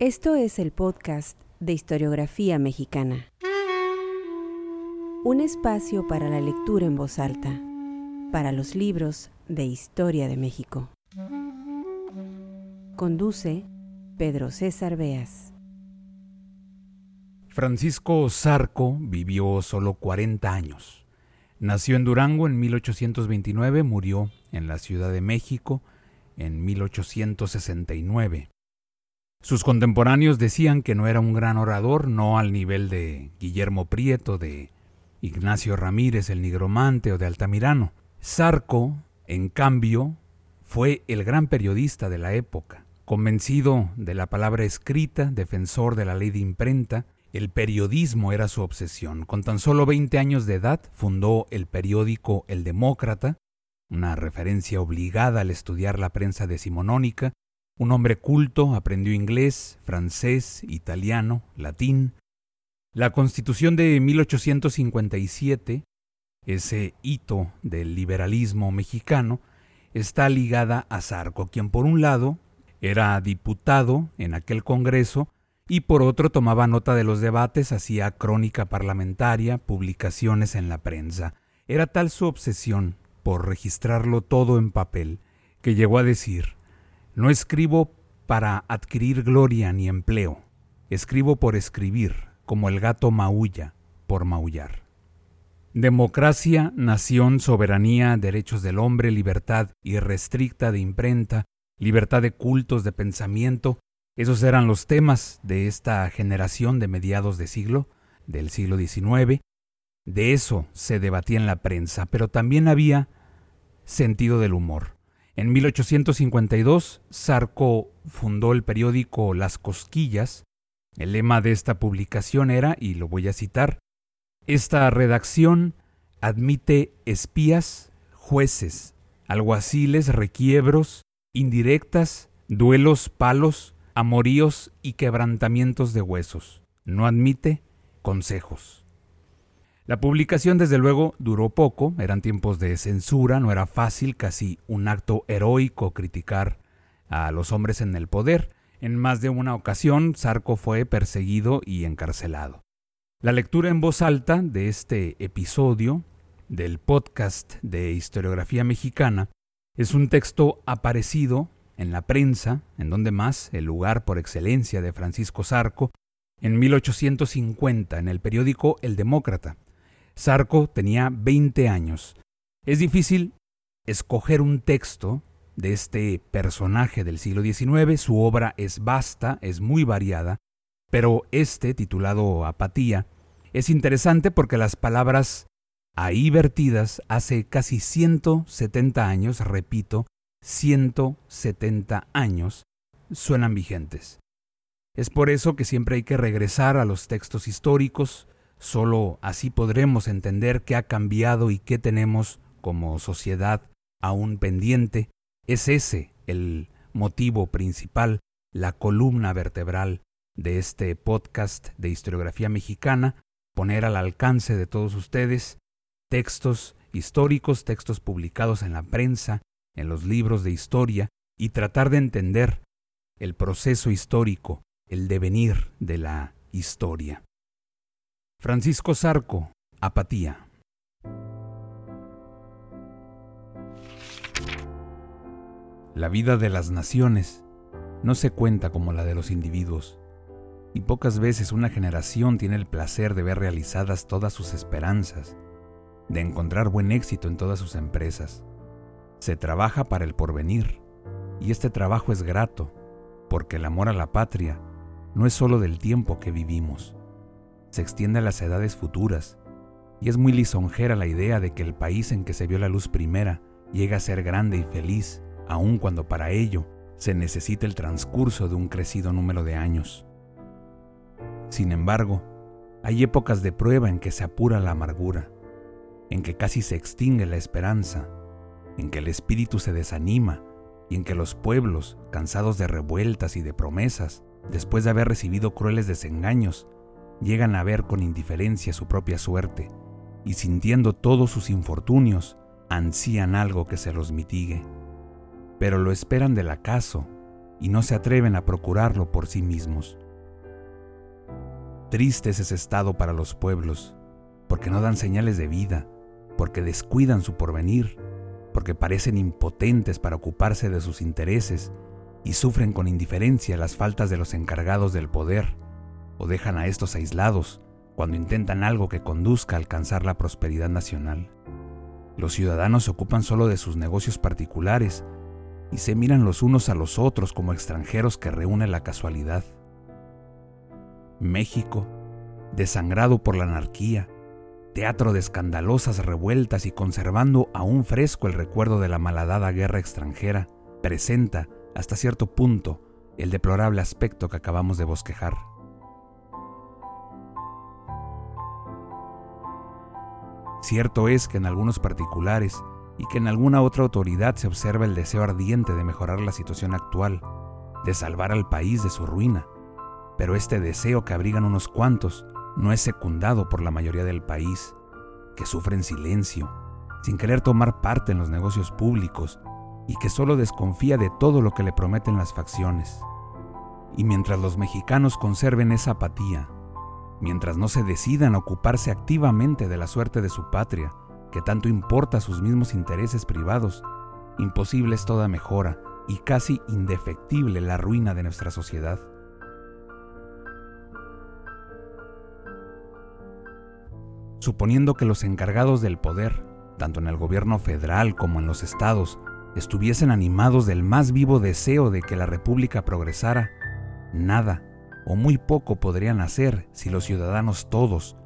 Esto es el podcast de historiografía mexicana. Un espacio para la lectura en voz alta, para los libros de historia de México. Conduce Pedro César Beas. Francisco Zarco vivió solo 40 años. Nació en Durango en 1829, murió en la Ciudad de México en 1869. Sus contemporáneos decían que no era un gran orador, no al nivel de Guillermo Prieto, de Ignacio Ramírez el Nigromante o de Altamirano. Zarco, en cambio, fue el gran periodista de la época. Convencido de la palabra escrita, defensor de la ley de imprenta, el periodismo era su obsesión. Con tan solo 20 años de edad fundó el periódico El Demócrata, una referencia obligada al estudiar la prensa decimonónica. Un hombre culto, aprendió inglés, francés, italiano, latín. La Constitución de 1857, ese hito del liberalismo mexicano, está ligada a Zarco, quien por un lado era diputado en aquel Congreso y por otro tomaba nota de los debates, hacía crónica parlamentaria, publicaciones en la prensa. Era tal su obsesión por registrarlo todo en papel que llegó a decir, no escribo para adquirir gloria ni empleo, escribo por escribir, como el gato maulla por maullar. Democracia, nación, soberanía, derechos del hombre, libertad irrestricta de imprenta, libertad de cultos, de pensamiento, esos eran los temas de esta generación de mediados de siglo, del siglo XIX. De eso se debatía en la prensa, pero también había sentido del humor. En 1852, Sarco fundó el periódico Las Cosquillas. El lema de esta publicación era, y lo voy a citar, esta redacción admite espías, jueces, alguaciles, requiebros, indirectas, duelos, palos, amoríos y quebrantamientos de huesos. No admite consejos. La publicación desde luego duró poco, eran tiempos de censura, no era fácil, casi un acto heroico criticar a los hombres en el poder. En más de una ocasión, Sarco fue perseguido y encarcelado. La lectura en voz alta de este episodio del podcast de historiografía mexicana es un texto aparecido en la prensa, en donde más, el lugar por excelencia de Francisco Zarco, en 1850 en el periódico El Demócrata. Zarco tenía 20 años. Es difícil escoger un texto de este personaje del siglo XIX, su obra es vasta, es muy variada, pero este, titulado Apatía, es interesante porque las palabras ahí vertidas hace casi 170 años, repito, 170 años suenan vigentes. Es por eso que siempre hay que regresar a los textos históricos, solo así podremos entender qué ha cambiado y qué tenemos como sociedad aún pendiente. Es ese el motivo principal, la columna vertebral de este podcast de historiografía mexicana, poner al alcance de todos ustedes textos históricos, textos publicados en la prensa, en los libros de historia y tratar de entender el proceso histórico, el devenir de la historia. Francisco Zarco, Apatía. La vida de las naciones no se cuenta como la de los individuos, y pocas veces una generación tiene el placer de ver realizadas todas sus esperanzas, de encontrar buen éxito en todas sus empresas. Se trabaja para el porvenir, y este trabajo es grato, porque el amor a la patria no es solo del tiempo que vivimos, se extiende a las edades futuras, y es muy lisonjera la idea de que el país en que se vio la luz primera llega a ser grande y feliz, aun cuando para ello se necesita el transcurso de un crecido número de años. Sin embargo, hay épocas de prueba en que se apura la amargura, en que casi se extingue la esperanza, en que el espíritu se desanima y en que los pueblos, cansados de revueltas y de promesas, después de haber recibido crueles desengaños, llegan a ver con indiferencia su propia suerte y sintiendo todos sus infortunios, ansían algo que se los mitigue. Pero lo esperan del acaso y no se atreven a procurarlo por sí mismos. Triste es ese estado para los pueblos, porque no dan señales de vida, porque descuidan su porvenir, porque parecen impotentes para ocuparse de sus intereses y sufren con indiferencia las faltas de los encargados del poder, o dejan a estos aislados cuando intentan algo que conduzca a alcanzar la prosperidad nacional. Los ciudadanos se ocupan solo de sus negocios particulares y se miran los unos a los otros como extranjeros que reúne la casualidad. México, desangrado por la anarquía, teatro de escandalosas revueltas y conservando aún fresco el recuerdo de la malhadada guerra extranjera, presenta, hasta cierto punto, el deplorable aspecto que acabamos de bosquejar. Cierto es que en algunos particulares y que en alguna otra autoridad se observa el deseo ardiente de mejorar la situación actual, de salvar al país de su ruina, pero este deseo que abrigan unos cuantos no es secundado por la mayoría del país, que sufre en silencio, sin querer tomar parte en los negocios públicos y que solo desconfía de todo lo que le prometen las facciones. Y mientras los mexicanos conserven esa apatía, mientras no se decidan a ocuparse activamente de la suerte de su patria, que tanto importa sus mismos intereses privados, imposible es toda mejora y casi indefectible la ruina de nuestra sociedad. Suponiendo que los encargados del poder, tanto en el gobierno federal como en los estados, estuviesen animados del más vivo deseo de que la República progresara, nada o muy poco podrían hacer si los ciudadanos todos,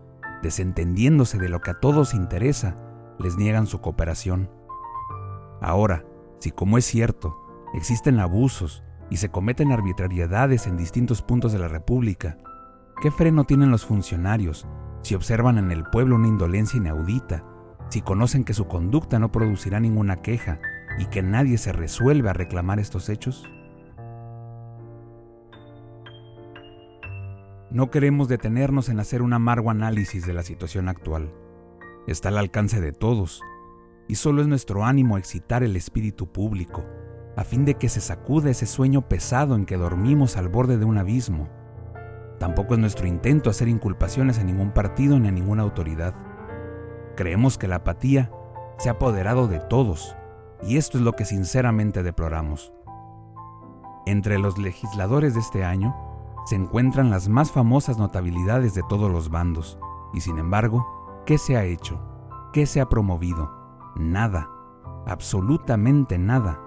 desentendiéndose de lo que a todos interesa, les niegan su cooperación. Ahora, si como es cierto, existen abusos y se cometen arbitrariedades en distintos puntos de la República, ¿qué freno tienen los funcionarios si observan en el pueblo una indolencia inaudita, si conocen que su conducta no producirá ninguna queja y que nadie se resuelve a reclamar estos hechos? No queremos detenernos en hacer un amargo análisis de la situación actual. Está al alcance de todos, y solo es nuestro ánimo excitar el espíritu público, a fin de que se sacude ese sueño pesado en que dormimos al borde de un abismo. Tampoco es nuestro intento hacer inculpaciones a ningún partido ni a ninguna autoridad. Creemos que la apatía se ha apoderado de todos, y esto es lo que sinceramente deploramos. Entre los legisladores de este año, se encuentran las más famosas notabilidades de todos los bandos, y sin embargo, ¿qué se ha hecho? ¿Qué se ha promovido? Nada, absolutamente nada.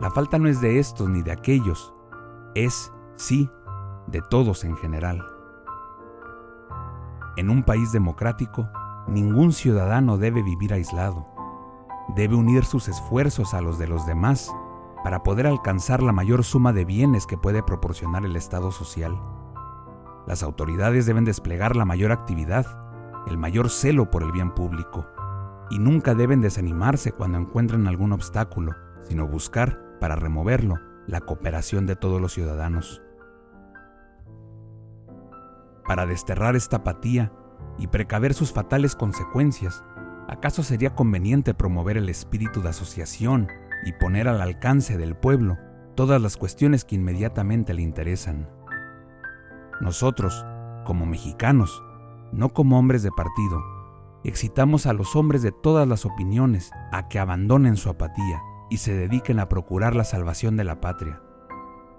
La falta no es de estos ni de aquellos, es, sí, de todos en general. En un país democrático, ningún ciudadano debe vivir aislado. Debe unir sus esfuerzos a los de los demás para poder alcanzar la mayor suma de bienes que puede proporcionar el Estado social. Las autoridades deben desplegar la mayor actividad, el mayor celo por el bien público, y nunca deben desanimarse cuando encuentren algún obstáculo, sino buscar, para removerlo, la cooperación de todos los ciudadanos. Para desterrar esta apatía y precaver sus fatales consecuencias, ¿acaso sería conveniente promover el espíritu de asociación y poner al alcance del pueblo todas las cuestiones que inmediatamente le interesan. Nosotros, como mexicanos, no como hombres de partido, excitamos a los hombres de todas las opiniones a que abandonen su apatía y se dediquen a procurar la salvación de la patria.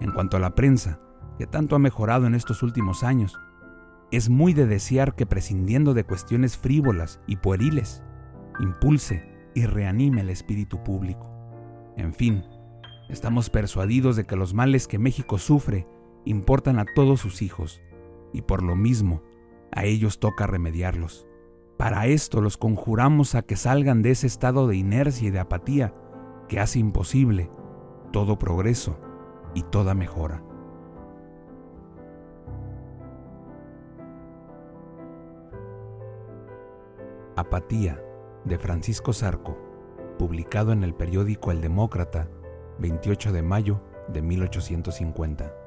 En cuanto a la prensa, que tanto ha mejorado en estos últimos años, es muy de desear que prescindiendo de cuestiones frívolas y pueriles, impulse y reanime el espíritu público. En fin, estamos persuadidos de que los males que México sufre importan a todos sus hijos, y por lo mismo, a ellos toca remediarlos. Para esto los conjuramos a que salgan de ese estado de inercia y de apatía que hace imposible todo progreso y toda mejora. Apatía de Francisco Zarco publicado en el periódico El Demócrata, 28 de mayo de 1850.